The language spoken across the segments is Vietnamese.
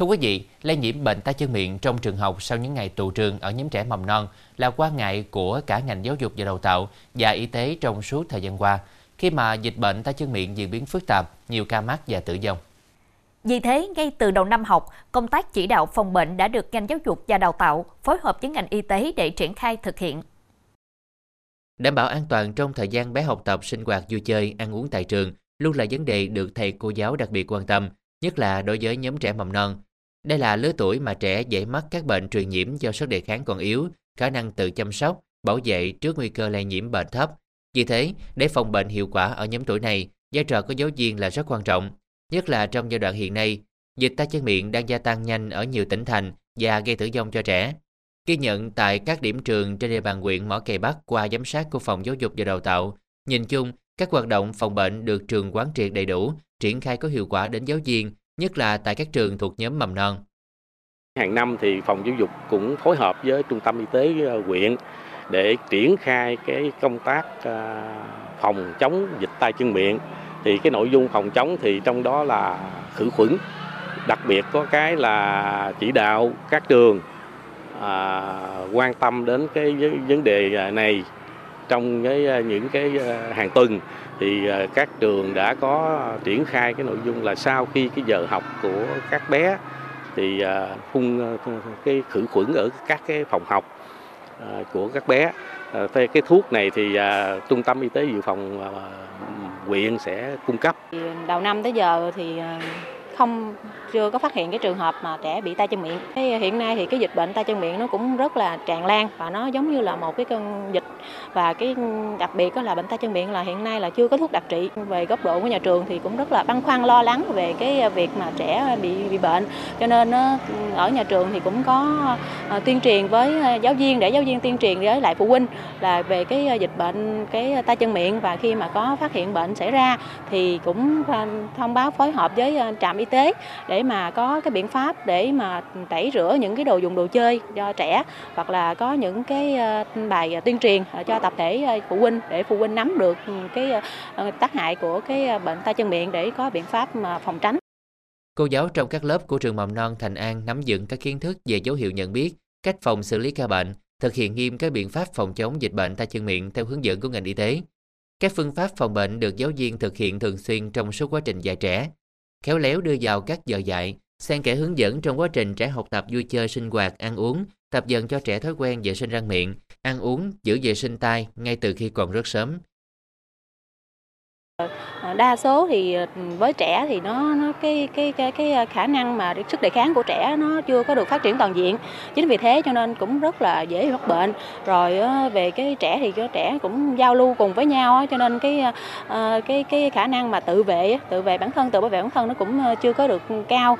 Thưa quý vị, lây nhiễm bệnh tay chân miệng trong trường học sau những ngày tụ trường ở nhóm trẻ mầm non là quan ngại của cả ngành giáo dục và đào tạo và y tế trong suốt thời gian qua, khi mà dịch bệnh tay chân miệng diễn biến phức tạp, nhiều ca mắc và tử vong. Vì thế, ngay từ đầu năm học, công tác chỉ đạo phòng bệnh đã được ngành giáo dục và đào tạo phối hợp với ngành y tế để triển khai thực hiện. Đảm bảo an toàn trong thời gian bé học tập, sinh hoạt, vui chơi, ăn uống tại trường luôn là vấn đề được thầy cô giáo đặc biệt quan tâm, nhất là đối với nhóm trẻ mầm non. Đây là lứa tuổi mà trẻ dễ mắc các bệnh truyền nhiễm do sức đề kháng còn yếu, khả năng tự chăm sóc, bảo vệ trước nguy cơ lây nhiễm bệnh thấp. Vì thế, để phòng bệnh hiệu quả ở nhóm tuổi này, vai trò của giáo viên là rất quan trọng, nhất là trong giai đoạn hiện nay, dịch tay chân miệng đang gia tăng nhanh ở nhiều tỉnh thành và gây tử vong cho trẻ. Ghi nhận tại các điểm trường trên địa bàn huyện Mỏ Cày Bắc qua giám sát của Phòng Giáo dục và Đào tạo, nhìn chung, các hoạt động phòng bệnh được trường quán triệt đầy đủ, triển khai có hiệu quả đến giáo viên, nhất là tại các trường thuộc nhóm mầm non. Hàng năm thì phòng giáo dục cũng phối hợp với trung tâm y tế ờ, huyện để triển khai cái công tác ờ, phòng chống dịch tay chân miệng. Thì cái nội dung phòng chống thì trong đó là khử khuẩn, đặc biệt có cái là chỉ đạo các trường à, quan tâm đến cái vấn đề này trong cái ờ, những cái ờ, hàng tuần thì ờ, các trường đã có triển khai cái nội dung là sau khi cái giờ học của các bé thì phun cái khử khuẩn ở các cái phòng học của các bé. Cái thuốc này thì trung tâm y tế dự phòng huyện sẽ cung cấp. Đầu năm tới giờ thì không, chưa có phát hiện cái trường hợp mà trẻ bị tay chân miệng. Cái ờ, hiện nay thì cái dịch bệnh tay chân miệng nó cũng rất là tràn lan và nó giống như là một cái cơn dịch và cái ừ, đặc biệt đó là bệnh tay chân miệng là hiện nay là chưa có thuốc đặc trị. Về góc độ của nhà trường thì cũng rất là băn khoăn, lo lắng về cái ờ, việc mà trẻ bị bị bệnh. Cho nên ừ, ở nhà trường thì cũng có ờ, tuyên truyền với giáo viên, để giáo viên tuyên truyền với lại phụ huynh là về cái dịch bệnh, cái tay chân miệng và khi mà có phát hiện bệnh xảy ra thì cũng thông báo phối hợp với trạm y tế để mà có cái biện pháp để mà tẩy rửa những cái đồ dùng đồ chơi cho trẻ hoặc là có những cái ờ, bài tuyên truyền ờ, cho tập thể ờ, phụ huynh để phụ huynh nắm được ừ, cái tác hại của cái bệnh tay chân miệng để có biện pháp mà phòng tránh. Cô giáo trong các lớp của trường mầm non Thành An nắm vững các kiến thức về dấu hiệu nhận biết, cách phòng xử lý ca bệnh, thực hiện nghiêm các biện pháp phòng chống dịch bệnh tay chân miệng theo hướng dẫn của ngành y tế. Các phương pháp phòng bệnh được giáo viên thực hiện thường xuyên trong suốt quá trình dạy trẻ, khéo léo đưa vào các giờ dạy, xen kẽ hướng dẫn trong quá trình trẻ học tập vui chơi sinh hoạt, ăn uống, tập dần cho trẻ thói quen vệ sinh răng miệng, ăn uống, giữ vệ sinh tay ngay từ khi còn rất sớm. Ờ, đa số thì ờ, với trẻ thì nó nó cái cái cái cái ờ, khả năng mà sức đề kháng của trẻ nó chưa có được phát triển toàn diện. Chính vì thế cho nên cũng rất là dễ mắc bệnh. Rồi về cái trẻ thì cái trẻ cũng giao lưu cùng với nhau cho nên cái cái cái khả năng mà tự vệ tự vệ bản thân, tự bảo vệ bản thân nó cũng chưa có được cao.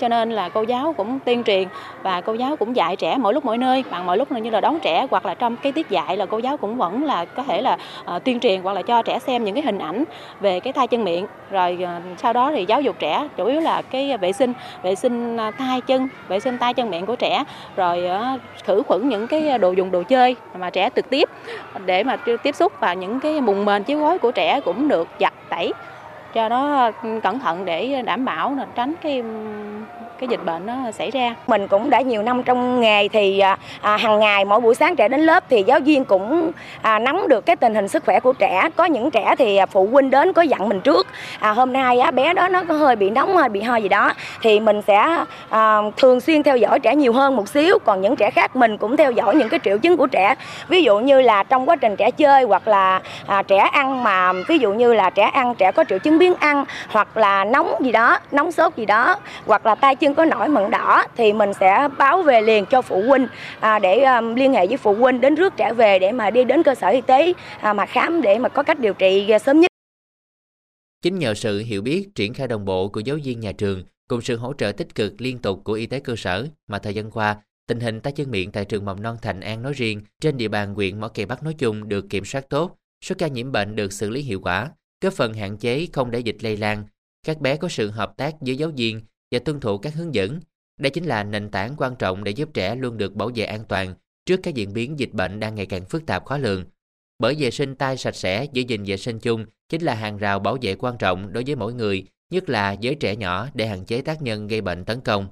Cho nên là cô giáo cũng tuyên truyền và cô giáo cũng dạy trẻ mỗi lúc mỗi nơi. Bằng mọi lúc như là đón trẻ hoặc là trong cái tiết dạy là cô giáo cũng vẫn là có thể là tuyên truyền hoặc là cho trẻ xem những cái hình ảnh về cái tay chân miệng. Rồi ờ, sau đó thì giáo dục trẻ, chủ yếu là cái vệ sinh vệ sinh ờ, tay chân, vệ sinh tay chân miệng của trẻ. Rồi ờ, khử khuẩn những cái đồ dùng đồ chơi mà trẻ trực tiếp để mà tiếp xúc và những cái mùng mền chiếu gối của trẻ cũng được giặt tẩy. Cho nó ừ, cẩn thận để đảm bảo là tránh cái cái dịch bệnh nó xảy ra. Mình cũng đã nhiều năm trong nghề thì à, à, hàng ngày mỗi buổi sáng trẻ đến lớp thì giáo viên cũng à, nắm được cái tình hình sức khỏe của trẻ. Có những trẻ thì à, phụ huynh đến có dặn mình trước. À, hôm nay á, bé đó nó có hơi bị nóng hơi bị ho gì đó thì mình sẽ à, thường xuyên theo dõi trẻ nhiều hơn một xíu. Còn những trẻ khác mình cũng theo dõi những cái triệu chứng của trẻ. Ví dụ như là trong quá trình trẻ chơi hoặc là à, trẻ ăn mà ví dụ như là trẻ ăn trẻ có triệu chứng biến ăn hoặc là nóng gì đó, nóng sốt gì đó hoặc là tay chân có nổi mận đỏ thì mình sẽ báo về liền cho phụ huynh à, để à, liên hệ với phụ huynh đến rước trẻ về để mà đi đến cơ sở y tế à, mà khám để mà có cách điều trị sớm nhất. Chính nhờ sự hiểu biết, triển khai đồng bộ của giáo viên nhà trường cùng sự hỗ trợ tích cực liên tục của y tế cơ sở mà thời gian qua, tình hình tay chân miệng tại trường mầm non Thành An nói riêng, trên địa bàn huyện Mỏ Cày Bắc nói chung được kiểm soát tốt, số ca nhiễm bệnh được xử lý hiệu quả, góp phần hạn chế không để dịch lây lan. Các bé có sự hợp tác với giáo viên và tuân thủ các hướng dẫn. Đây chính là nền tảng quan trọng để giúp trẻ luôn được bảo vệ an toàn trước các diễn biến dịch bệnh đang ngày càng phức tạp khó lường. Bởi vệ sinh tay sạch sẽ, giữ gìn vệ sinh chung chính là hàng rào bảo vệ quan trọng đối với mỗi người, nhất là với trẻ nhỏ để hạn chế tác nhân gây bệnh tấn công.